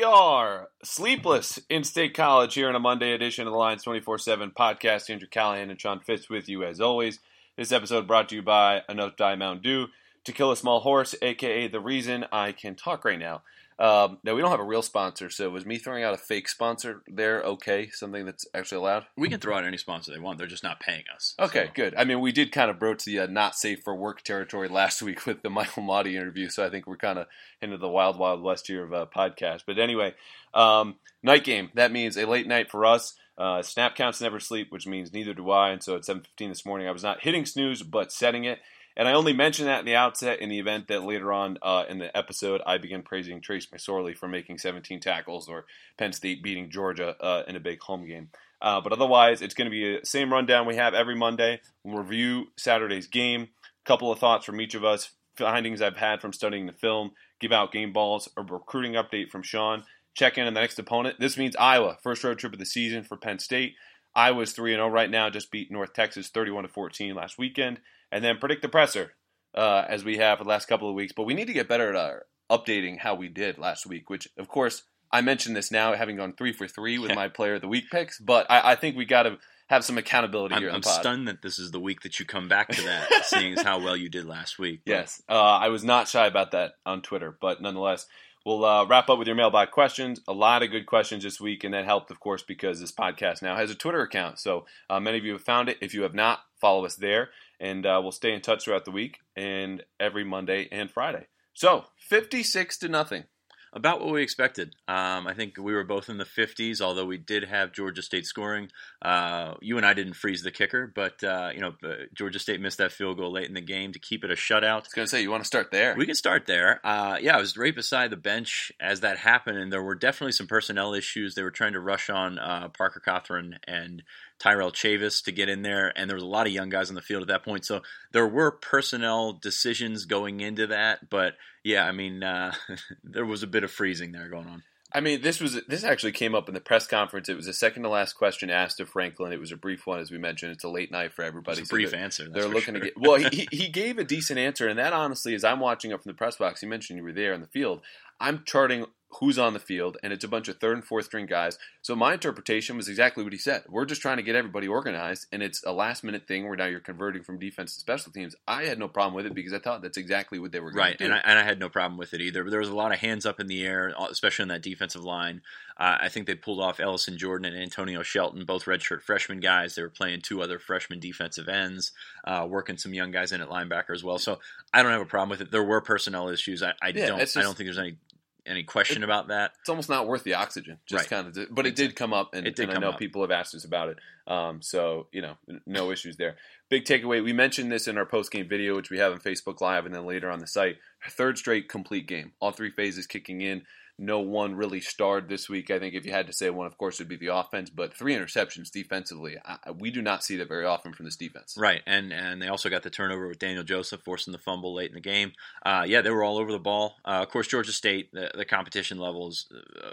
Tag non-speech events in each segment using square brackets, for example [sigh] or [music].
We are sleepless in State College here in a Monday edition of the Lions 24 7 podcast. Andrew Callahan and Sean Fitz with you as always. This episode brought to you by Enough Diet Mountain Dew to kill a small horse, aka the reason I can talk right now. Um, now we don't have a real sponsor, so was me throwing out a fake sponsor there okay? Something that's actually allowed? We can throw out any sponsor they want. They're just not paying us. Okay, so. good. I mean, we did kind of broach the uh, not safe for work territory last [laughs] week with the Michael Mauti interview, so I think we're kind of into the wild, wild west here of uh, podcast. But anyway, um, night game. That means a late night for us. Uh, snap counts never sleep, which means neither do I. And so at 7:15 this morning, I was not hitting snooze, but setting it. And I only mention that in the outset in the event that later on uh, in the episode I begin praising Trace McSorley for making 17 tackles or Penn State beating Georgia uh, in a big home game. Uh, but otherwise, it's going to be the same rundown we have every Monday. We'll review Saturday's game, a couple of thoughts from each of us, findings I've had from studying the film, give out game balls, a recruiting update from Sean, check in on the next opponent. This means Iowa, first road trip of the season for Penn State. Iowa's 3 0 right now, just beat North Texas 31 14 last weekend and then predict the presser uh, as we have for the last couple of weeks. But we need to get better at our updating how we did last week, which of course I mentioned this now, having gone three for three with my player of the week picks. But I, I think we got to have some accountability I'm, here. I'm stunned that this is the week that you come back to that, [laughs] seeing as how well you did last week. But. Yes, uh, I was not shy about that on Twitter, but nonetheless. We'll uh, wrap up with your mailbag questions. A lot of good questions this week, and that helped, of course, because this podcast now has a Twitter account. So uh, many of you have found it. If you have not, follow us there and uh, we'll stay in touch throughout the week and every Monday and Friday. So, 56 to nothing about what we expected. Um, I think we were both in the 50s, although we did have Georgia State scoring. Uh, you and I didn't freeze the kicker, but uh, you know uh, Georgia State missed that field goal late in the game to keep it a shutout. I was going to say you want to start there. We can start there. Uh, yeah, I was right beside the bench as that happened, and there were definitely some personnel issues. They were trying to rush on uh, Parker Cothran and Tyrell Chavis to get in there, and there was a lot of young guys on the field at that point. So there were personnel decisions going into that, but yeah, I mean, uh, [laughs] there was a bit of freezing there going on. I mean, this was this actually came up in the press conference. It was the second to last question asked of Franklin. It was a brief one, as we mentioned. It's a late night for everybody. It's a brief so answer. They're looking sure. to get well. he, he gave a decent answer, and that honestly, as I'm watching it from the press box, you mentioned you were there in the field. I'm charting who's on the field, and it's a bunch of third and fourth string guys. So my interpretation was exactly what he said. We're just trying to get everybody organized, and it's a last minute thing where now you're converting from defense to special teams. I had no problem with it because I thought that's exactly what they were going right, to do. Right, and, and I, had no problem with it either. But there was a lot of hands up in the air, especially on that defensive line. Uh, I think they pulled off Ellison Jordan and Antonio Shelton, both redshirt freshman guys. They were playing two other freshman defensive ends, uh, working some young guys in at linebacker as well. So I don't have a problem with it. There were personnel issues. I, I yeah, don't. Just, I don't think there's any any question it, about that. It's almost not worth the oxygen. Just right. kind of, but it did come up, and, it and I know up. people have asked us about it. Um, so you know, no issues there. Big takeaway: we mentioned this in our post game video, which we have on Facebook Live, and then later on the site. Third straight complete game, all three phases kicking in no one really starred this week. I think if you had to say one, of course, it would be the offense. But three interceptions defensively, I, we do not see that very often from this defense. Right, and and they also got the turnover with Daniel Joseph forcing the fumble late in the game. Uh, yeah, they were all over the ball. Uh, of course, Georgia State, the, the competition level is uh,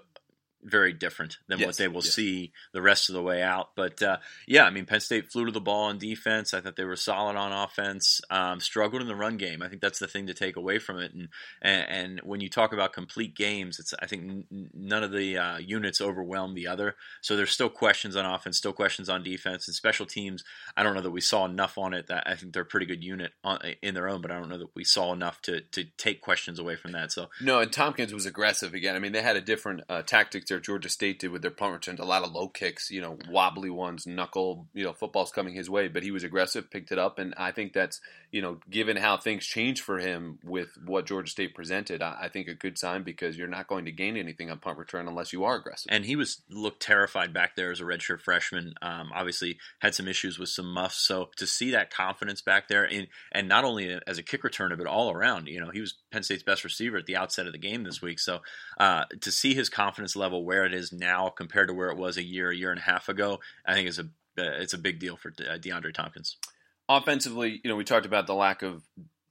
very different than yes, what they will yes. see the rest of the way out. But uh, yeah, I mean, Penn State flew to the ball on defense. I thought they were solid on offense. Um, struggled in the run game. I think that's the thing to take away from it. And and, and when you talk about complete games, it's I think n- none of the uh, units overwhelm the other. So there's still questions on offense, still questions on defense, and special teams. I don't know that we saw enough on it. That I think they're a pretty good unit on, in their own, but I don't know that we saw enough to to take questions away from that. So no, and Thompkins was aggressive again. I mean, they had a different uh, tactic there Georgia State did with their punt returns, a lot of low kicks, you know, wobbly ones, knuckle, you know, football's coming his way, but he was aggressive, picked it up, and I think that's, you know, given how things changed for him with what Georgia State presented, I, I think a good sign because you're not going to gain anything on punt return unless you are aggressive. And he was looked terrified back there as a redshirt freshman. Um, obviously had some issues with some muffs, so to see that confidence back there, in, and not only as a kick returner but all around, you know, he was Penn State's best receiver at the outset of the game this week. So uh, to see his confidence level where it is now compared to where it was a year, a year and a half ago, I think is a uh, it's a big deal for uh, DeAndre Thompkins. Offensively, you know, we talked about the lack of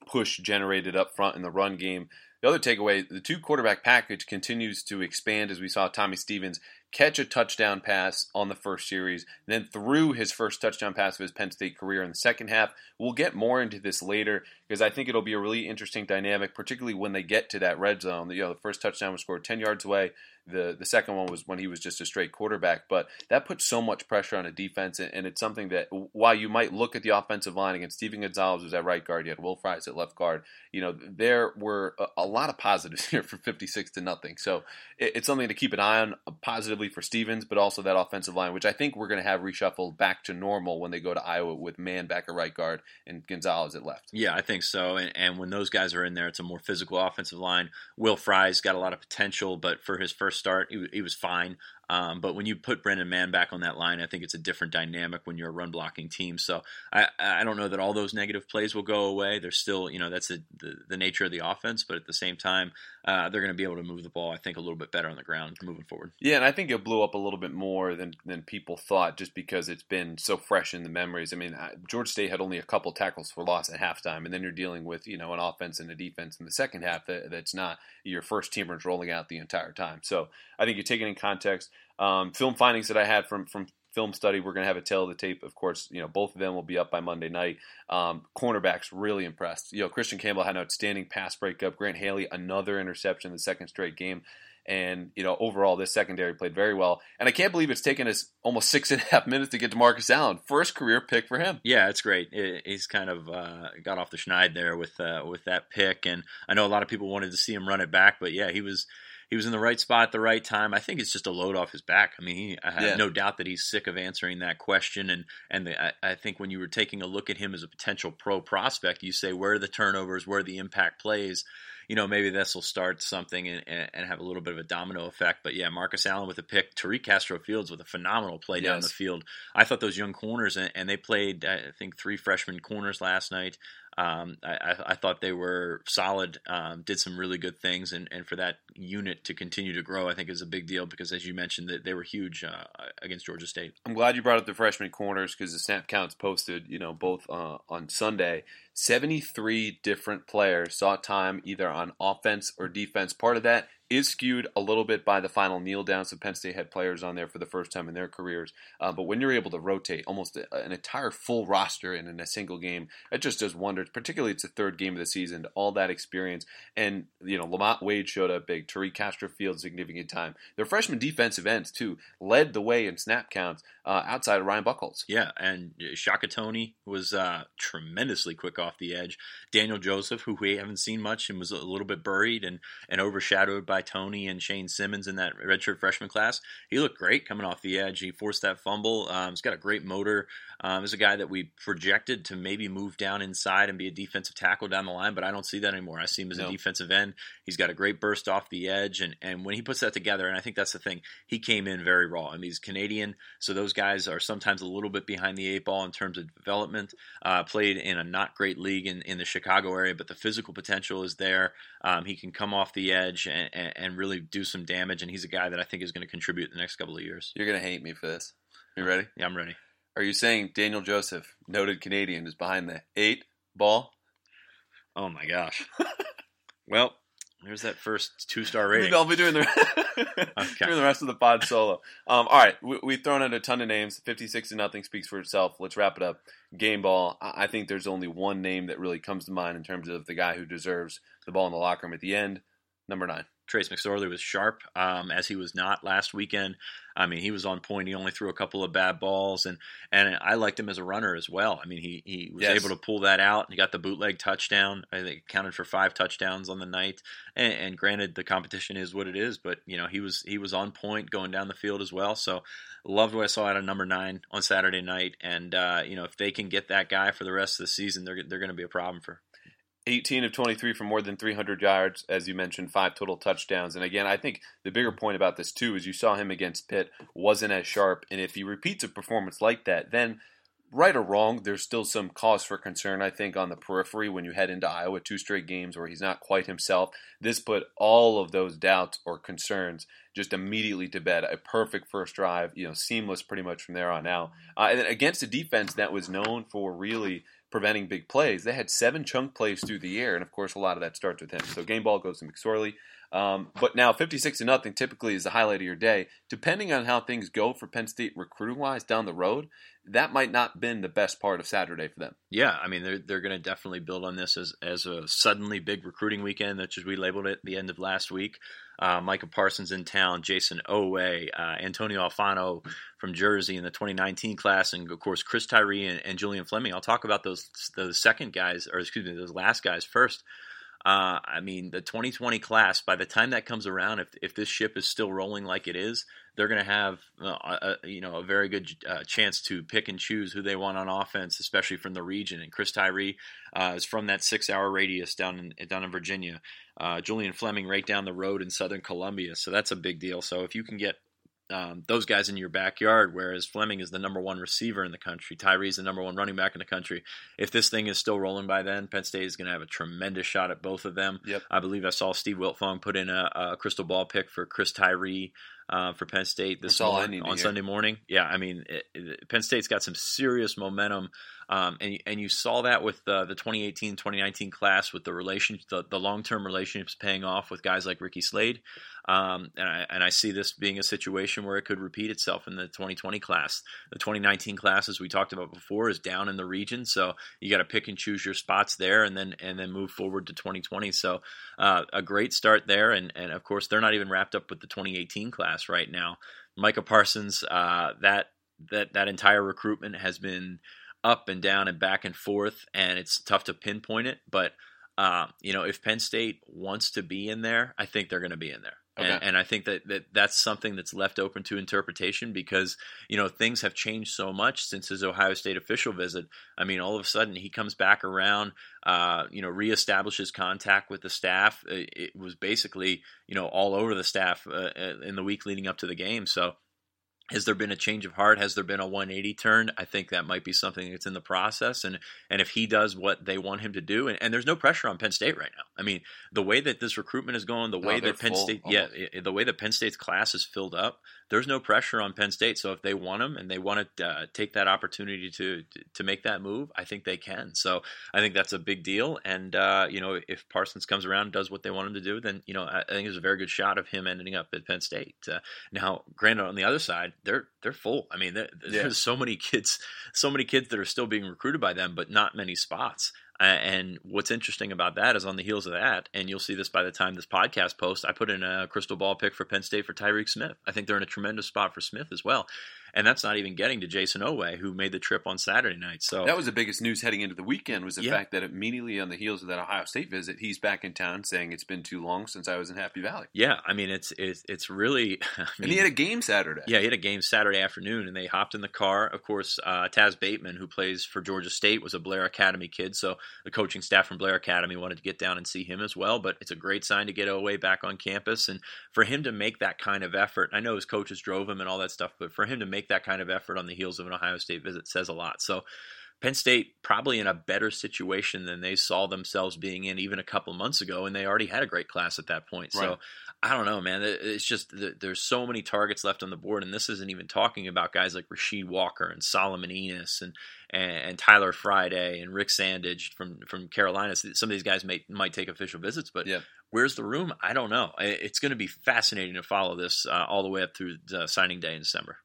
push generated up front in the run game. The other takeaway, the two quarterback package continues to expand as we saw Tommy Stevens catch a touchdown pass on the first series, then threw his first touchdown pass of his Penn State career in the second half. We'll get more into this later because I think it'll be a really interesting dynamic, particularly when they get to that red zone. You know, the first touchdown was scored 10 yards away. The the second one was when he was just a straight quarterback, but that puts so much pressure on a defense, and, it's something that while you might look at the offensive line against Steven Gonzalez was at right guard, you had Will Fries at left guard. You know, there were a, a lot of positives [laughs] here for 56 to nothing. So it, it's something to keep an eye on positively for Stevens, but also that offensive line, which I think we're going to have reshuffled back to normal when they go to Iowa with Mann back at right guard and Gonzalez at left. Yeah, I think so. And, and when those guys are in there, it's a more physical offensive line. Will Fries got a lot of potential, but for his first start, he, he was fine. Um, but when you put Brendan Mann back on that line, I think it's a different dynamic when you're a run blocking team. So I, I don't know that all those negative plays will go away. They're still, you know, that's the, the, the nature of the offense. But at the same time, uh, they're going to be able to move the ball, I think, a little bit better on the ground moving forward. Yeah, and I think it blew up a little bit more than, than people thought just because it's been so fresh in the memories. I mean, George State had only a couple tackles for loss at halftime, and then you're dealing with, you know, an offense and a defense in the second half that, that's not your first teamers rolling out the entire time. So I think you take it in context. Um, film findings that I had from from film study. We're going to have a tale of the tape, of course. You know, both of them will be up by Monday night. Um, cornerbacks really impressed. You know, Christian Campbell had an outstanding pass breakup. Grant Haley another interception, the second straight game. And you know, overall, this secondary played very well. And I can't believe it's taken us almost [laughs] six and a half minutes to get to Marcus Allen. First career pick for him. Yeah, it's great. he's kind of uh, got off the schneid there with uh, with that pick. And I know a lot of people wanted to see him run it back, but yeah, he was he was in the right spot at the right time. I think it's just a load off his back. I mean, he, I have yeah. no doubt that he's sick of answering that question. And and the, I, I, think when you were taking a look at him as a potential pro prospect, you say where are the turnovers, where are the impact plays. You know, maybe this will start something and, and, and, have a little bit of a domino effect. But yeah, Marcus Allen with a pick, Tariq Castro Fields with a phenomenal play yes. down the field. I thought those young corners, and, and they played, I think, three freshman corners last night. Um, I, I, thought they were solid, um, did some really good things, and, and for that unit to continue to grow, I think is a big deal because, as you mentioned, that they were huge uh, against Georgia State. I'm glad you brought up the freshman corners because the snap counts posted, you know, both uh, on Sunday. 73 different players saw time either on offense or defense. Part of that is skewed a little bit by the final kneel down. So Penn State had players on there for the first time in their careers. Uh, but when you're able to rotate almost a, an entire full roster in, in, a single game, it just does wonders. Particularly, it's the third game of the season. All that experience, and you know, Lamont Wade showed up big. Tariq Castro Field significant time. Their freshman defensive ends too led the way in snap counts uh, outside of Ryan Buchholz. Yeah, and Shaka Toney was uh, tremendously quick off the edge. Daniel Joseph, who we haven't seen much and was a little bit buried and and overshadowed by by Toney and Shane Simmons in that redshirt freshman class. He looked great coming off the edge. He forced that fumble. Um, he's got a great motor. Um, he's a guy that we projected to maybe move down inside and be a defensive tackle down the line, but I don't see that anymore. I see him as no. a defensive end. He's got a great burst off the edge, and, and when he puts that together, and I think that's the thing, he came in very raw. I mean, he's Canadian, so those guys are sometimes a little bit behind the eight ball in terms of development. Uh, played in a not great league in, in the Chicago area, but the physical potential is there. Um, he can come off the edge and, and, and really do some damage, and he's a guy that I think is going to contribute the next couple of years. You're going to hate me for this. You ready? Yeah, I'm ready. Are you saying Daniel Joseph, noted Canadian, is behind the eight ball? Oh my gosh. [laughs] well, there's that first two star rating. I'll be doing the [laughs] okay. doing the rest of the pod solo. Um, all right, we, we've thrown out a ton of names. Fifty six to nothing speaks for itself. Let's wrap it up. Game ball. I think there's only one name that really comes to mind in terms of the guy who deserves the ball in the locker room at the end. Number nine. Trace McSorley was sharp, um, as he was not last weekend. I mean, he was on point. He only threw a couple of bad balls, and and I liked him as a runner as well. I mean, he he was yes. able to pull that out. He got the bootleg touchdown. I think counted for five touchdowns on the night. And, and, granted, the competition is what it is, but you know he was he was on point going down the field as well. So loved what I saw out of number nine on Saturday night. And uh, you know if they can get that guy for the rest of the season, they're they're going to be a problem for 18 of 23 for more than 300 yards, as you mentioned, five total touchdowns. And again, I think the bigger point about this too is you saw him against Pitt wasn't as sharp, and if he repeats a performance like that, then right or wrong, there's still some cause for concern, I think, on the periphery when you head into Iowa, two straight games where he's not quite himself. This put all of those doubts or concerns just immediately to bed. A perfect first drive, you know, seamless pretty much from there on out. Uh, and against a defense that was known for really preventing big plays. They had seven chunk plays through the air, and of course, a lot of that starts with him. So game ball goes to McSorley. Um, but now 56 to nothing typically is the highlight of your day. Depending on how things go for Penn State recruiting wise down the road, that might not been the best part of Saturday for them. Yeah, I mean they're they're going to definitely build on this as as a suddenly big recruiting weekend, that's as we labeled it at the end of last week. Uh, Micah Parsons in town, Jason Oweh, uh, Antonio Alfano from Jersey in the 2019 class, and of course Chris Tyree and, and Julian Fleming. I'll talk about those those second guys, or excuse me, those last guys first. Uh, I mean, the 2020 class, by the time that comes around, if, if this ship is still rolling like it is, they're going to have uh, a, you know a very good uh, chance to pick and choose who they want on offense, especially from the region. And Chris Tyree uh, is from that six-hour radius down in down in Virginia. Uh, Julian Fleming right down the road in Southern Columbia, so that's a big deal. So if you can get um, those guys in your backyard, whereas Fleming is the number one receiver in the country. Tyree's the number one running back in the country. If this thing is still rolling by then, Penn State is going to have a tremendous shot at both of them. Yep. I believe I saw Steve Wiltfong put in a, a crystal ball pick for Chris Tyree uh, for Penn State this morning, on Sunday morning. Yeah, I mean, it, it, Penn State's got some serious momentum, um, and and you saw that with the, the 2018-2019 class with the relation, the, the long term relationships paying off with guys like Ricky Slade, um, and I and I see this being a situation where it could repeat itself in the 2020 class. The 2019 class, as we talked about before, is down in the region, so you got to pick and choose your spots there, and then and then move forward to 2020. So uh, a great start there, and and of course they're not even wrapped up with the 2018 class class right now. Micah Parsons, uh, that that that entire recruitment has been up and down and back and forth, and it's tough to pinpoint it. But uh, you know, if Penn State wants to be in there, I think they're going to be in there. Okay. And, and, I think that, that that's something that's left open to interpretation because you know things have changed so much since his Ohio State official visit. I mean, all of a sudden he comes back around, uh, you know, reestablishes contact with the staff. It, it, was basically you know all over the staff uh, in the week leading up to the game. So has there been a change of heart? Has there been a 180 turn? I think that might be something that's in the process. And and if he does what they want him to do, and, and there's no pressure on Penn State right now. I mean, the way that this recruitment is going, the way that Penn full, State, almost. yeah, the way that Penn State's class is filled up, there's no pressure on Penn State. So if they want him and they want to uh, take that opportunity to to make that move, I think they can. So I think that's a big deal. And uh, you know, if Parsons comes around and does what they want him to do, then you know, I, I think there's a very good shot of him ending up at Penn State. Uh, now, granted, on the other side they're they're full. I mean, there's so many kids, so many kids that are still being recruited by them, but not many spots. Uh, and what's interesting about that is on the heels of that, and you'll see this by the time this podcast posts, I put in a crystal ball pick for Penn State for Tyreke Smith. I think they're in a tremendous spot for Smith as well and that's not even getting to Jason Oweh, who made the trip on Saturday night. So that was the biggest news heading into the weekend was the yeah. fact that immediately on the heels of that Ohio State visit, he's back in town saying it's been too long since I was in Happy Valley. Yeah, I mean it's it's, it's really. [laughs] I mean, and he had a game Saturday. Yeah, he had a game Saturday afternoon, and they hopped in the car. Of course, uh, Taz Bateman, who plays for Georgia State, was a Blair Academy kid, so the coaching staff from Blair Academy wanted to get down and see him as well. But it's a great sign to get Oweh back on campus, and for him to make that kind of effort. I know his coaches drove him and all that stuff, but for him to make that kind of effort on the heels of an Ohio State visit says a lot. So Penn State probably in a better situation than they saw themselves being in even a couple months ago, and they already had a great class at that point. Right. So I don't know, man. It's just there's so many targets left on the board, and this isn't even talking about guys like Rasheed Walker and Solomon and, and, and Tyler Friday and Rick Sandidge from from Carolina. Some of these guys may might take official visits, but yeah. where's the room? I don't know. It's going to be fascinating to follow this uh, all the way up through signing day in December.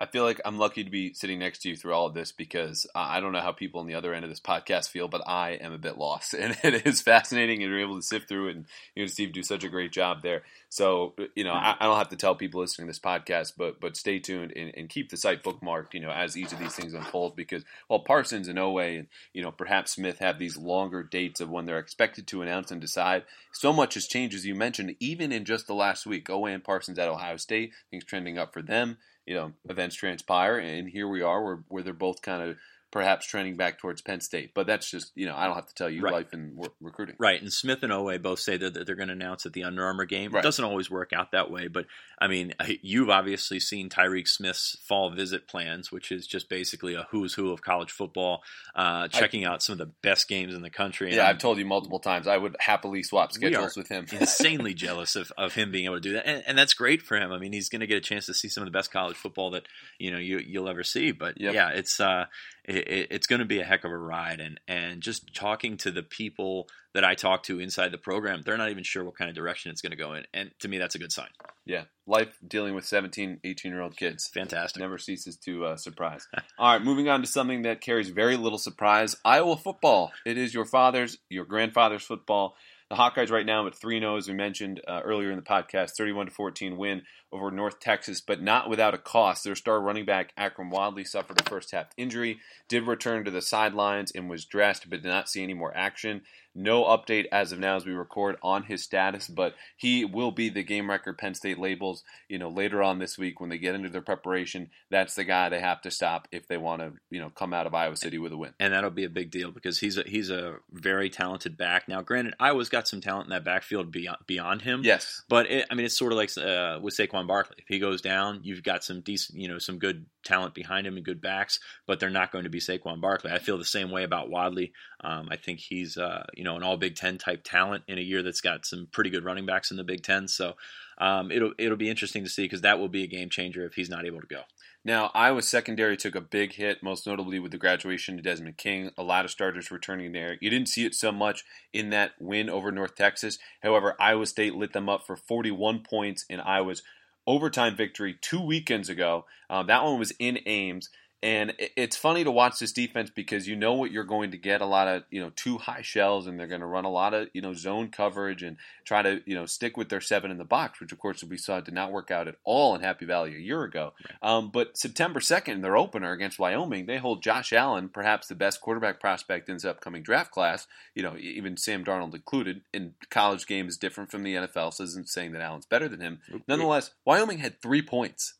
I feel like I'm lucky to be sitting next to you through all of this because I don't know how people on the other end of this podcast feel, but I am a bit lost, [laughs] and it is fascinating, and you're able to sift through it. And you know, Steve do such a great job there. So you know, I, I don't have to tell people listening to this podcast, but but stay tuned and, and, keep the site bookmarked. You know, as each of these things unfold, because while Parsons and Oweh and you know perhaps Smith have these longer dates of when they're expected to announce and decide, so much has changed as you mentioned, even in just the last week. Oweh and Parsons at Ohio State, things trending up for them you know events transpire, and here we are where where they're both kind of perhaps trending back towards Penn State. But that's just, you know, I don't have to tell you right. life and recruiting. Right. And Smith and Oweh both say that they're going to announce at the Under Armour game. Right. It doesn't always work out that way. But, I mean, you've obviously seen Tyreke Smith's fall visit plans, which is just basically a who's who of college football, uh, checking I, out some of the best games in the country. Yeah, I've told you multiple times. I would happily swap schedules with him. insanely [laughs] jealous of, of him being able to do that. And, and that's great for him. I mean, he's going to get a chance to see some of the best college football that, you know, you, you'll ever see. But, yep. yeah, it's, uh, it, it, it's going to be a heck of a ride. And and just talking to the people that I talk to inside the program, they're not even sure what kind of direction it's going to go in. And to me, that's a good sign. Yeah, life dealing with 17, 18 year old kids, fantastic. Never ceases to uh, surprise. [laughs] All right, moving on to something that carries very little surprise: Iowa football. It is your father's, your grandfather's football. The Hawkeyes right now at 3 0, as we mentioned uh, earlier in the podcast, 31 14 win over North Texas, but not without a cost. Their star running back, Akrum Wadley, suffered a first half injury, did return to the sidelines and was dressed, but did not see any more action. No update as of now as we record on his status, but he will be the game record Penn State labels, you know, later on this week when they get into their preparation. That's the guy they have to stop if they want to, you know, come out of Iowa City with a win. And that'll be a big deal because he's a he's a very talented back. Now, granted, Iowa's got some talent in that backfield beyond beyond him. Yes, but it, I mean, it's sort of like uh, with Saquon Barkley. If he goes down, you've got some decent, you know, some good talent behind him and good backs, but they're not going to be Saquon Barkley. I feel the same way about Wadley. Um, I think he's, uh, you know, an All Big Ten type talent in a year that's got some pretty good running backs in the Big Ten. So um, it'll it'll be interesting to see because that will be a game changer if he's not able to go. Now, Iowa secondary took a big hit, most notably with the graduation to Desmond King. A lot of starters returning there. You didn't see it so much in that win over North Texas. However, Iowa State lit them up for 41 points in Iowa's overtime victory two weekends ago. Um, that one was in Ames. And it's funny to watch this defense because you know what you're going to get a lot of, you know, two high shells and they're going to run a lot of, you know, zone coverage and try to, you know, stick with their seven in the box, which of course we saw did not work out at all in Happy Valley a year ago. Right. Um, but September 2nd, their opener against Wyoming, they hold Josh Allen, perhaps the best quarterback prospect in this upcoming draft class, you know, even Sam Darnold included. In college game is different from the NFL, so isn't saying that Allen's better than him. Nonetheless, Wyoming had three points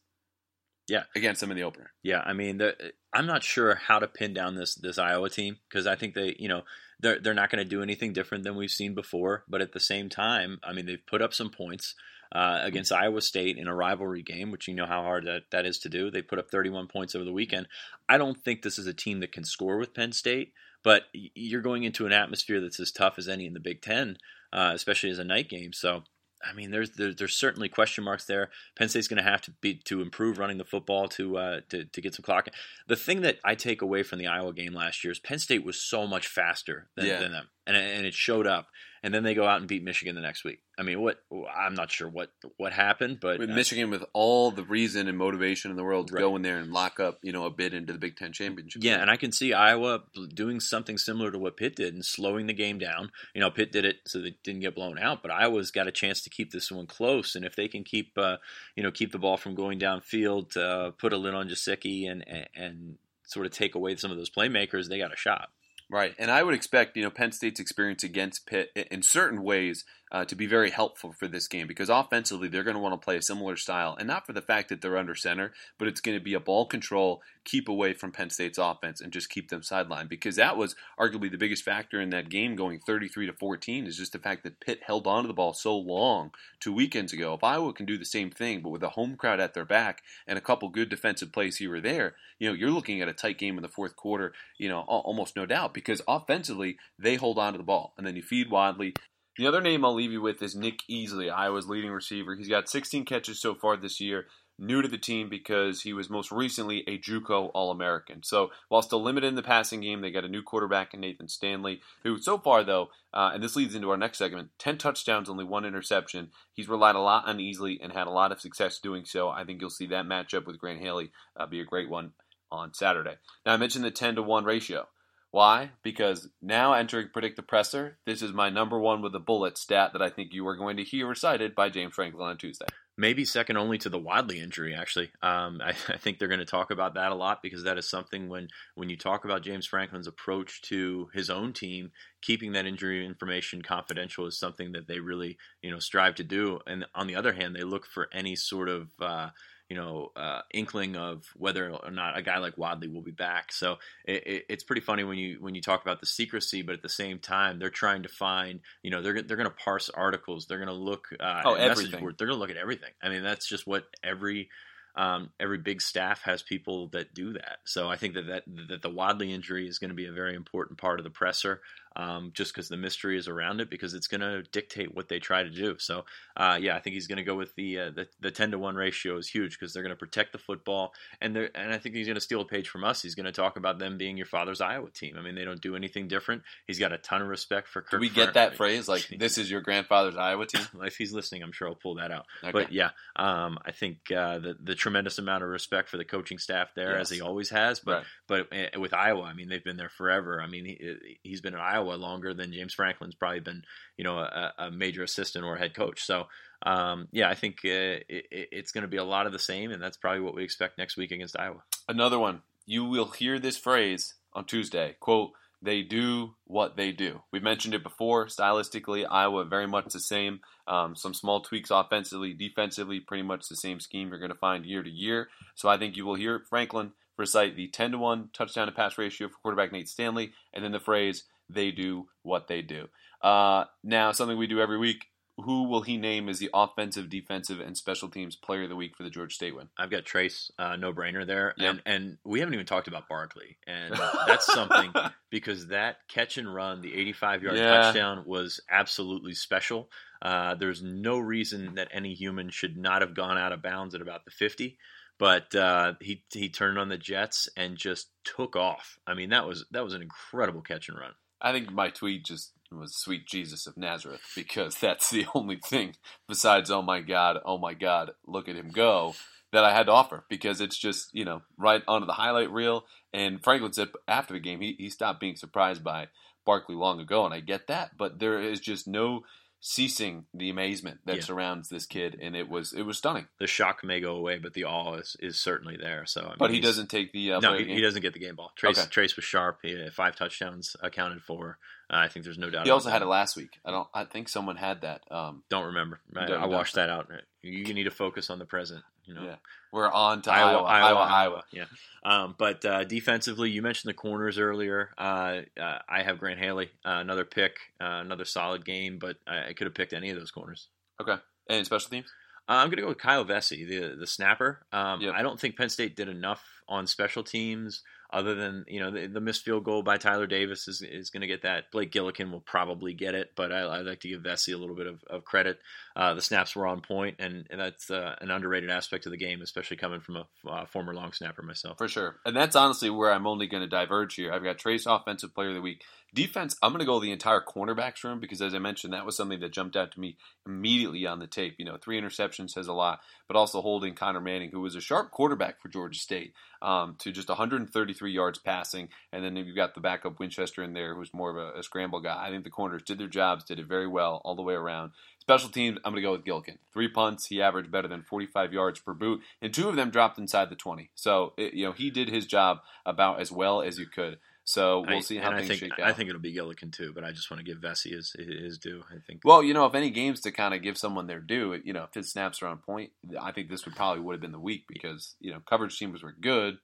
yeah, against them in the opener. Yeah, I mean, the, I'm not sure how to pin down this this Iowa team because I think they, you know, they're they're not going to do anything different than we've seen before. But at the same time, I mean, they've put up some points. Uh, against Iowa State in a rivalry game, which you know how hard that, that is to do. They put up 31 points over the weekend. I don't think this is a team that can score with Penn State, but you're going into an atmosphere that's as tough as any in the Big Ten, uh, especially as a night game. So I mean, there's there, there's certainly question marks there. Penn State's going to have to be to improve running the football to uh, to to get some clock. The thing that I take away from the Iowa game last year is Penn State was so much faster than, yeah. than them, and and it showed up and then they go out and beat Michigan the next week. I mean, what I'm not sure what what happened, but with uh, Michigan with all the reason and motivation in the world to right. go in there and lock up, you know, a bid into the Big Ten championship. Yeah, and I can see Iowa doing something similar to what Pitt did and slowing the game down. You know, Pitt did it so they didn't get blown out, but Iowa's got a chance to keep this one close, and if they can keep, uh, you know, keep the ball from going downfield, uh, put a lid on Gesicki and, and and sort of take away some of those playmakers, they got a shot. Right, and I would expect you know Penn State's experience against Pitt in certain ways uh, to be very helpful for this game because offensively they're going to want to play a similar style, and not for the fact that they're under center, but it's going to be a ball control, keep away from Penn State's offense, and just keep them sidelined because that was arguably the biggest factor in that game going 33 to 14 is just the fact that Pitt held onto the ball so long two weekends ago. If Iowa can do the same thing, but with a home crowd at their back and a couple good defensive plays here or there, you know you're looking at a tight game in the fourth quarter, you know almost no doubt because offensively they hold on to the ball, and then you feed Wadley. The other name I'll leave you with is Nick Easley, Iowa's leading receiver. He's got 16 catches so far this year. New to the team because he was most recently a JUCO All-American. So while still limited in the passing game, they got a new quarterback in Nathan Stanley, who so far though, uh, and this leads into our next segment, 10 touchdowns, only one interception. He's relied a lot on Easley and had a lot of success doing so. I think you'll see that matchup with Grant Haley uh, be a great one on Saturday. Now I mentioned the 10 to 1 ratio. Why? Because now entering Predict the Presser, this is my number one with a bullet stat that I think you are going to hear recited by James Franklin on Tuesday. Maybe second only to the Wadley injury, actually. Um, I, I, think they're going to talk about that a lot because that is something when, when you talk about James Franklin's approach to his own team, keeping that injury information confidential is something that they really you know strive to do. And on the other hand, they look for any sort of uh, you know uh, inkling of whether or not a guy like Wadley will be back. So it, it, it's pretty funny when you when you talk about the secrecy, but at the same time they're trying to find you know they're they're going to parse articles, they're going to look uh, oh everything, they're going to look at everything. I mean that's just what every um, every big staff has people that do that. So I think that, that that the Wadley injury is going to be a very important part of the presser. Um, just because the mystery is around it, because it's going to dictate what they try to do. So, uh, yeah, I think he's going to go with the, uh, the, the ten to one ratio is huge because they're going to protect the football, and they and I think he's going to steal a page from us. He's going to talk about them being your father's Iowa team. I mean, they don't do anything different. He's got a ton of respect for Kirk. Do we get that phrase like this is your grandfather's Iowa team? [laughs] if he's listening, I'm sure I'll pull that out. Okay. But yeah, um, I think uh, the the tremendous amount of respect for the coaching staff there, yes. as he always has. But right. but eh, with Iowa, I mean, they've been there forever. I mean, he, he's been in Iowa longer than James Franklin's probably been, you know, a, a major assistant or head coach. So um, yeah, I think uh, it, it's going to be a lot of the same, and that's probably what we expect next week against Iowa. Another one. You will hear this phrase on Tuesday. Quote, they do what they do. We've mentioned it before. Stylistically, Iowa very much the same. Um, some small tweaks offensively, defensively, pretty much the same scheme you're going to find year to year. So I think you will hear Franklin recite the 10 to 1 touchdown to pass ratio for quarterback Nate Stanley, and then the phrase, they do what they do. Uh, now, something we do every week who will he name as the offensive, defensive, and special teams player of the week for the Georgia State win? I've got Trace, uh, no brainer there, yep. and and we haven't even talked about Barkley, and that's something [laughs] because that catch and run, the 85 yard yeah. touchdown, was absolutely special. Uh, there's no reason that any human should not have gone out of bounds at about the 50 but uh, he he turned on the Jets and just took off. I mean, that was that was an incredible catch and run. I think my tweet just was sweet Jesus of Nazareth because that's the [laughs] only thing besides oh my God, oh my God, look at him go that I had to offer because it's just you know right onto the highlight reel. And Franklin said after the game he he stopped being surprised by Barkley long ago, and I get that, but there is just no ceasing the amazement that yeah. surrounds this kid, and it was it was stunning. The shock may go away, but the awe is, is certainly there. So, I mean, but he doesn't take the uh, no, he, he, doesn't get the game ball. Trace okay. Trace was sharp. He had five touchdowns accounted for. Uh, I think there's no doubt. He also had it last week. I don't. I think someone had that. Um, don't remember. I, don't, I washed that out. You need to focus on the present. You know, yeah. we're on to Iowa, Iowa, Iowa. Iowa. Iowa. Yeah, um, but uh, defensively, you mentioned the corners earlier. Uh, uh, I have Grant Haley, uh, another pick, uh, another solid game, but I, I, could have picked any of those corners. Okay, and special teams. Uh, I'm going to go with Kyle Vesey, the the snapper. Um, yep. I don't think Penn State did enough on special teams other than you know the, the, missed field goal by Tyler Davis is, is going to get that. Blake Gillikin will probably get it, but I, I like to give Vesey a little bit of, of credit. Uh, the snaps were on point, and, and that's uh, an underrated aspect of the game, especially coming from a uh, former long snapper myself. For sure, and that's honestly where I'm only going to diverge here. I've got Trace, offensive player of the week. Defense, I'm going to go the entire cornerbacks room because, as I mentioned, that was something that jumped out to me immediately on the tape. You know, three interceptions says a lot, but also holding Conner Manning, who was a sharp quarterback for Georgia State, um, to just 133 yards passing. And then you've got the backup Winchester in there, who's more of a, a scramble guy. I think the corners did their jobs, did it very well all the way around. Special teams, I'm going to go with Gillikin. Three punts, he averaged better than 45 yards per boot, and two of them dropped inside the 20. So, it, you know, he did his job about as well as you could. So we'll I, see how things think, shake out. I think it'll be Gillikin too, but I just want to give Vesey his, his due. I think. Well, you know, if any games to kind of give someone their due, you know, if his snaps are on point, I think this would probably would have been the week because you know coverage teams were good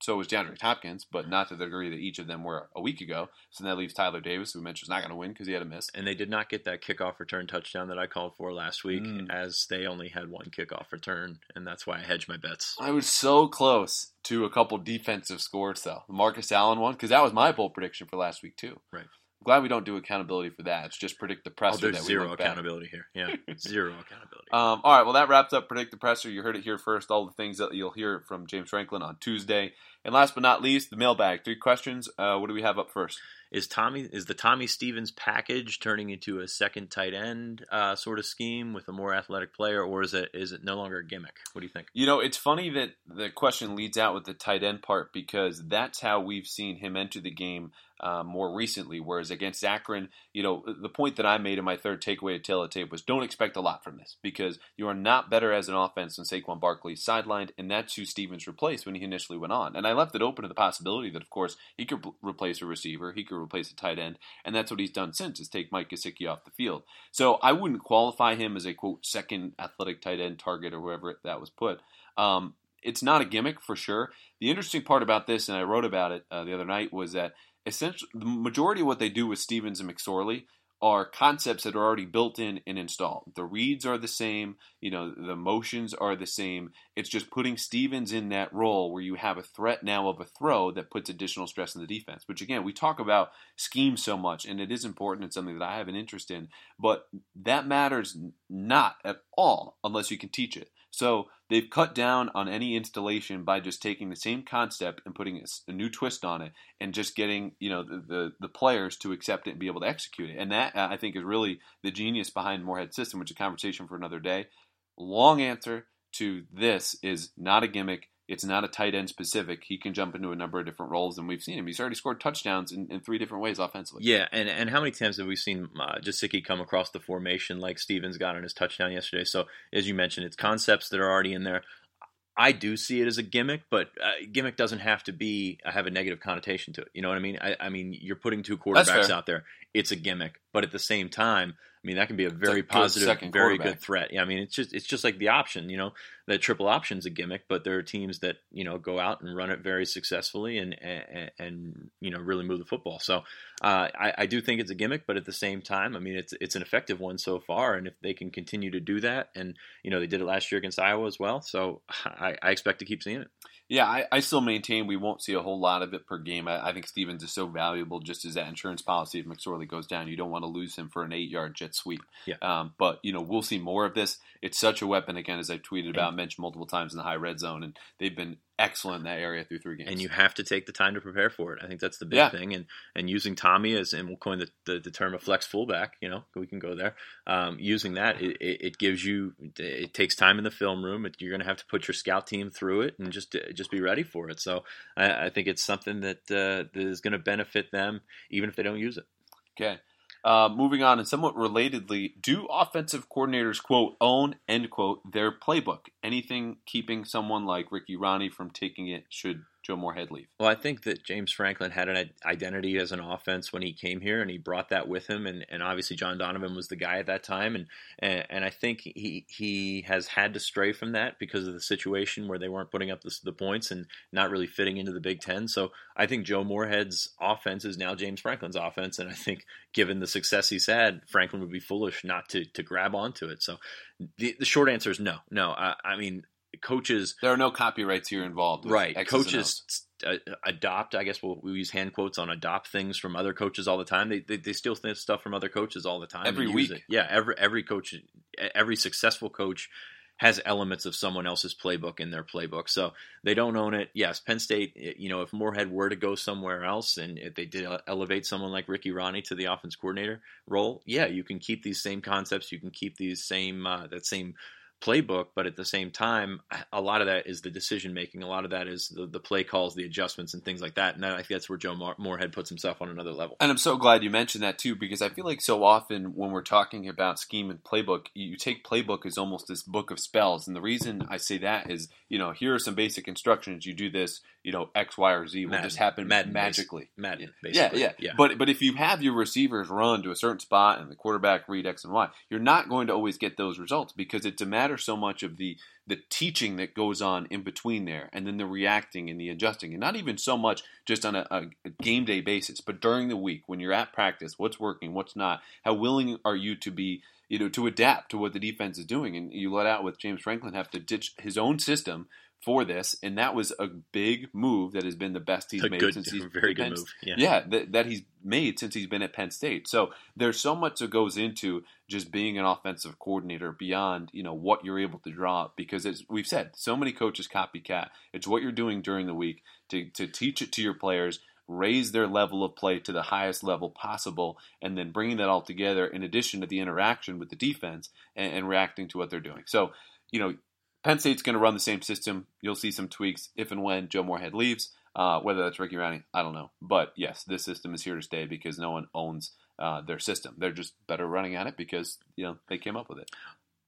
so it was DeAndre Hopkins, but not to the degree that each of them were a week ago. So that leaves Tyler Davis, who mentioned is not going to win because he had a miss. And they did not get that kickoff return touchdown that I called for last week, mm. as they only had one kickoff return, and that's why I hedged my bets. I was so close to a couple defensive scores, though. The Marcus Allen one, because that was my bold prediction for last week too. Right glad we don't do accountability for that. It's just predict the presser. Oh, there's zero accountability here. Yeah, [laughs] zero accountability. Um, all right, well that wraps up predict the presser. You heard it here first. All the things that you'll hear from James Franklin on Tuesday, and last but not least, the mailbag. Three questions. Uh, what do we have up first? Is Tommy is the Tommy Stevens package turning into a second tight end uh, sort of scheme with a more athletic player, or is it is it no longer a gimmick? What do you think? You know, it's funny that the question leads out with the tight end part because that's how we've seen him enter the game uh, more recently. Whereas against Akron, you know, the point that I made in my third takeaway at tale of tape was don't expect a lot from this because you are not better as an offense than Saquon Barkley sidelined, and that's who Stevens replaced when he initially went on. And I left it open to the possibility that, of course, he could replace a receiver, he could replace a tight end, and that's what he's done since is take Mike Gesicki off the field. So I wouldn't qualify him as a quote second athletic tight end target or wherever that was put. Um, it's not a gimmick for sure. The interesting part about this, and I wrote about it uh, the other night, was that essentially the majority of what they do with Stevens and McSorley are concepts that are already built in and installed. The reads are the same, you know, the motions are the same. It's just putting Stevens in that role where you have a threat now of a throw that puts additional stress on the defense. Which again, we talk about scheme so much, and it is important. It's something that I have an interest in, but that matters not at all unless you can teach it. So they've cut down on any installation by just taking the same concept and putting a, new twist on it, and just getting you know the, the, the players to accept it and be able to execute it. And that uh, I think is really the genius behind Moorhead system, which is a conversation for another day. Long answer to this is not a gimmick. It's not a tight end specific. He can jump into a number of different roles, and we've seen him. He's already scored touchdowns in, in three different ways offensively. Yeah, and, and how many times have we seen uh, Gesicki come across the formation like Stevens got on his touchdown yesterday? So, as you mentioned, it's concepts that are already in there. I do see it as a gimmick, but uh, gimmick doesn't have to be uh, have a negative connotation to it. You know what I mean? I, I mean, you're putting two quarterbacks out there. It's a gimmick, but at the same time, I mean, that can be a very a positive, very good threat. Yeah, I mean, it's just it's just like the option, you know, that triple option's a gimmick, but there are teams that you know go out and run it very successfully and and, and you know really move the football. So uh, I, I do think it's a gimmick, but at the same time, I mean, it's it's an effective one so far, and if they can continue to do that, and you know they did it last year against Iowa as well, so [laughs] I, I expect to keep seeing it. Yeah, I, I, still maintain we won't see a whole lot of it per game. I, I, think Stevens is so valuable just as that insurance policy if McSorley goes down. You don't want to lose him for an eight yard jet sweep. Yeah. Um, but, you know, we'll see more of this. It's such a weapon, again, as I've tweeted about, mentioned multiple times in the high red zone, and they've been excellent in that area through three games. And you have to take the time to prepare for it. I think that's the big yeah. thing. And and using Tommy as, and we'll coin the, the, the, term of flex fullback, you know, we can go there. Um, using that, it, it, gives you, it takes time in the film room. It, you're going to have to put your scout team through it and just just be ready for it. So I, I think it's something that, uh, that is going to benefit them, even if they don't use it. Okay. Uh, moving on, and somewhat relatedly, do offensive coordinators quote own end quote their playbook? Anything keeping someone like Ricky Rahne from taking it should Joe Moorhead leave? Well, I think that James Franklin had an identity as an offense when he came here, and he brought that with him. And, and obviously, John Donovan was the guy at that time, and, and, and I think he he has had to stray from that because of the situation where they weren't putting up the, the points and not really fitting into the Big Ten. So I think Joe Moorhead's offense is now James Franklin's offense, and I think given the success he's had, Franklin would be foolish not to to grab onto it. So the, the short answer is no, no. I, I mean coaches. There are no copyrights here involved. Right. X's coaches uh, adopt. I guess we'll, we use hand quotes on adopt things from other coaches all the time. They they, they steal stuff from other coaches all the time. Every week. It. Yeah. Every every coach, every successful coach has elements of someone else's playbook in their playbook. So they don't own it. Yes, Penn State, you know, if Moorhead were to go somewhere else and if they did elevate someone like Ricky Rahne to the offense coordinator role, yeah, you can keep these same concepts. You can keep these same, uh, that same playbook, but at the same time, a lot of that is the decision making. A lot of that is the, the play calls, the adjustments, and things like that. And I think that's where Joe Moorhead puts himself on another level. And I'm so glad you mentioned that too, because I feel like so often when we're talking about scheme and playbook, you take playbook as almost this book of spells. And the reason I say that is, you know, here are some basic instructions. You do this, you know, X, Y, or Z will Madden. just happen Madden magically. Madden, basically. Yeah, yeah, yeah. But but if you have your receivers run to a certain spot and the quarterback read X and Y, you're not going to always get those results because it's a matter so much of the the teaching that goes on in between there, and then the reacting and the adjusting, and not even so much just on a, a game day basis, but during the week when you're at practice, what's working, what's not, how willing are you to be you know, to adapt to what the defense is doing. And you let out with James Franklin have to ditch his own system for this, and that was a big move that has been the best he's a made good, since [laughs] he's very good Penn, move. Yeah, yeah that, that, he's made since he's been at Penn State. So there's so much that goes into just being an offensive coordinator beyond you know what you're able to draw up because as we've said, so many coaches copycat. It's what you're doing during the week to to teach it to your players. Raise their level of play to the highest level possible, and then bringing that all together in addition to the interaction with the defense and, and reacting to what they're doing. So, you know, Penn State's going to run the same system. You'll see some tweaks if and when Joe Moorhead leaves. Uh, whether that's Ricky Rahne, I don't know. But yes, this system is here to stay because no one owns uh, their system. They're just better running at it because you know they came up with it.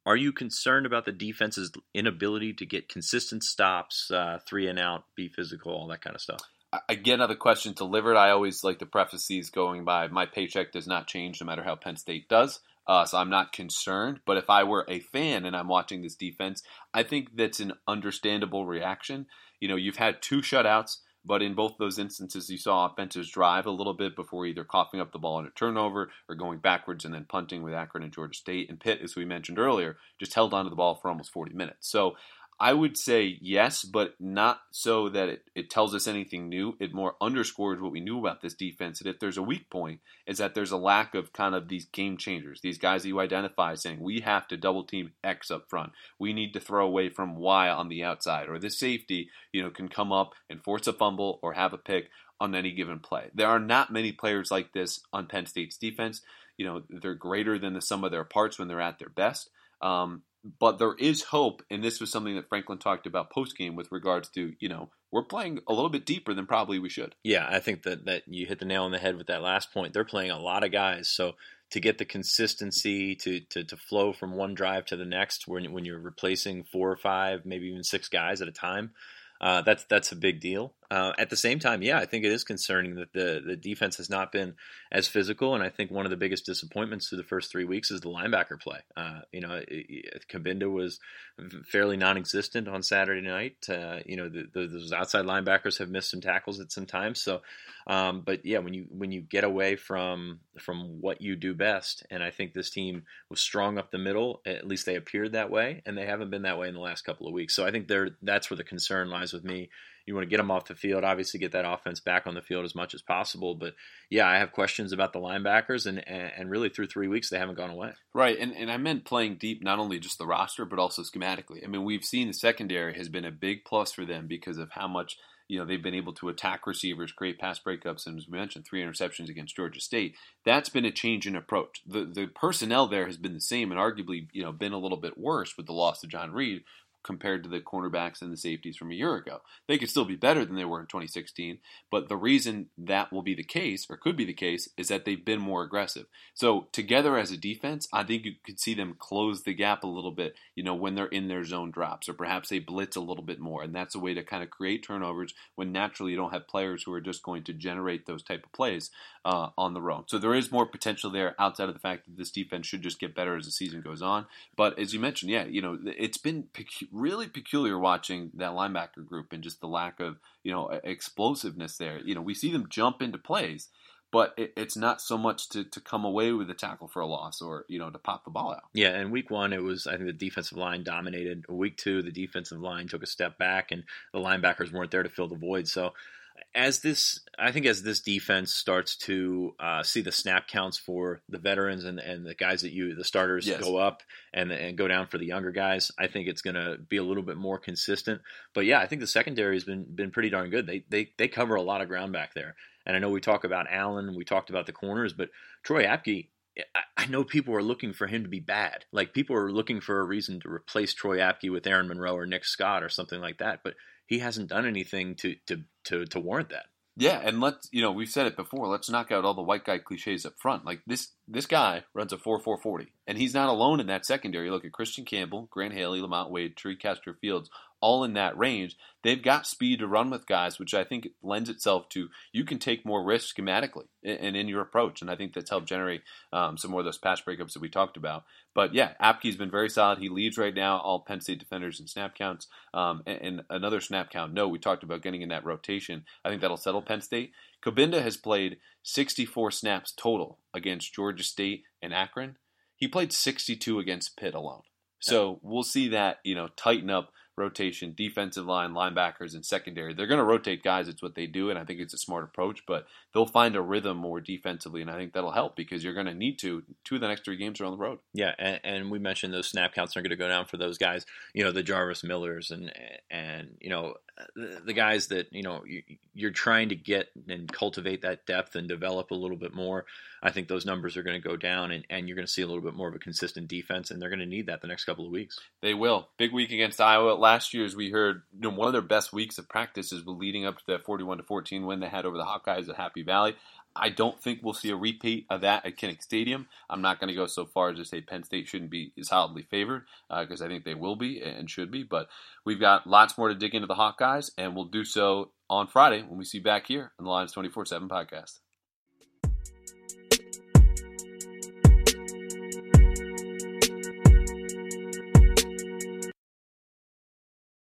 Are you concerned about the defense's inability to get consistent stops, uh, three and out, be physical, all that kind of stuff? I get another question delivered. I always like to preface these going by my paycheck does not change no matter how Penn State does. Uh, so I'm not concerned. But if I were a fan and I'm watching this defense, I think that's an understandable reaction. You know, you've had two shutouts But in both those instances, you saw offenses drive a little bit before either coughing up the ball in a turnover or going backwards and then punting with Akron and Georgia State. And Pitt, as we mentioned earlier, just held onto the ball for almost 40 minutes. So I would say yes, but not so that it, it tells us anything new. It more underscores what we knew about this defense. And if there's a weak point, is that there's a lack of kind of these game changers, these guys that you identify saying, we have to double team X up front. We need to throw away from Y on the outside. Or the safety, you know, can come up and force a fumble or have a pick on any given play. There are not many players like this on Penn State's defense. You know, they're greater than the sum of their parts when they're at their best. Um, but there is hope, and this was something that Franklin talked about post game with regards to you know we're playing a little bit deeper than probably we should. Yeah, I think that that you hit the nail on the head with that last point. They're playing a lot of guys, so to get the consistency to, to, to flow from one drive to the next when when you're replacing four or five, maybe even six guys at a time, uh, that's that's a big deal. Uh, at the same time, yeah, I think it is concerning that the the defense has not been as physical, and I think one of the biggest disappointments through the first three weeks is the linebacker play. Uh, you know, Cabinda was fairly non-existent on Saturday night. Uh, you know, the, the, those outside linebackers have missed some tackles at some times. So, um, but yeah, when you when you get away from from what you do best, and I think this team was strong up the middle. At least they appeared that way, and they haven't been that way in the last couple of weeks. So I think there that's where the concern lies with me you want to get them off the field, obviously get that offense back on the field as much as possible. But yeah, I have questions about the linebackers, and and really through three weeks they haven't gone away. Right, and and I meant playing deep, not only just the roster, but also schematically. I mean, we've seen the secondary has been a big plus for them because of how much you know they've been able to attack receivers, create pass breakups, and as we mentioned, three interceptions against Georgia State. That's been a change in approach. The the personnel there has been the same, and arguably you know been a little bit worse with the loss of John Reid, compared to the cornerbacks and the safeties from a year ago. They could still be better than they were in 2016, but the reason that will be the case, or could be the case, is that they've been more aggressive. So together as a defense, I think you could see them close the gap a little bit, you know, when they're in their zone drops, or perhaps they blitz a little bit more, and that's a way to kind of create turnovers when naturally you don't have players who are just going to generate those type of plays uh, on the road. So there is more potential there outside of the fact that this defense should just get better as the season goes on. But as you mentioned, yeah, you know, it's been really peculiar watching that linebacker group and just the lack of you know explosiveness there. You know, we see them jump into plays, but it, it's not so much to, to come away with a tackle for a loss or you know to pop the ball out. Yeah, and week one it was I think the defensive line dominated. Week two the defensive line took a step back and the linebackers weren't there to fill the void. So as this, I think, as this defense starts to uh, see the snap counts for the veterans and, and the guys that you, the starters, yes. go up and and go down for the younger guys, I think it's going to be a little bit more consistent. But yeah, I think the secondary has been been pretty darn good. They they they cover a lot of ground back there. And I know we talk about Allen, we talked about the corners, but Troy Apke, I know people are looking for him to be bad. Like people are looking for a reason to replace Troy Apke with Ayron Monroe or Nick Scott or something like that. But he hasn't done anything to to to, to warrant that. Yeah, and let's you know we've said it before. Let's knock out all the white guy cliches up front. Like this this guy runs a four four forty, and he's not alone in that secondary. Look at Christian Campbell, Grant Haley, Lamont Wade, Tariq Castro Fields, all in that range. They've got speed to run with guys, which I think lends itself to you can take more risks schematically and in your approach. And I think that's helped generate um, some more of those pass breakups that we talked about. But yeah, Apke's been very solid. He leads right now all Penn State defenders in snap counts. Um, and, and, another snap count. No, we talked about getting in that rotation. I think that'll settle Penn State. Cabinda has played 64 snaps total against Georgia State and Akron. He played 62 against Pitt alone. So we'll see that you know tighten up rotation, defensive line, linebackers, and secondary. They're going to rotate guys. It's what they do, and I think it's a smart approach. But they'll find a rhythm more defensively, and I think that'll help because you're going to need to. Two of the next three games are on the road. Yeah, and, and we mentioned those snap counts are going to go down for those guys. You know, the Jarvis Millers and and you know the, guys that you know you, you're trying to get and cultivate that depth and develop a little bit more. I think those numbers are going to go down, and, and you're going to see a little bit more of a consistent defense, and they're going to need that the next couple of weeks. They will. Big week against Iowa. Last year, as we heard, you know, one of their best weeks of practice is leading up to that 41 to 14 win they had over the Hawkeyes at Happy Valley. I don't think we'll see a repeat of that at Kinnick Stadium. I'm not going to go so far as to say Penn State shouldn't be solidly favored because uh, I think they will be and should be. But we've got lots more to dig into the Hawkeyes, and we'll do so on Friday when we see you back here on the Lions 24 7 podcast.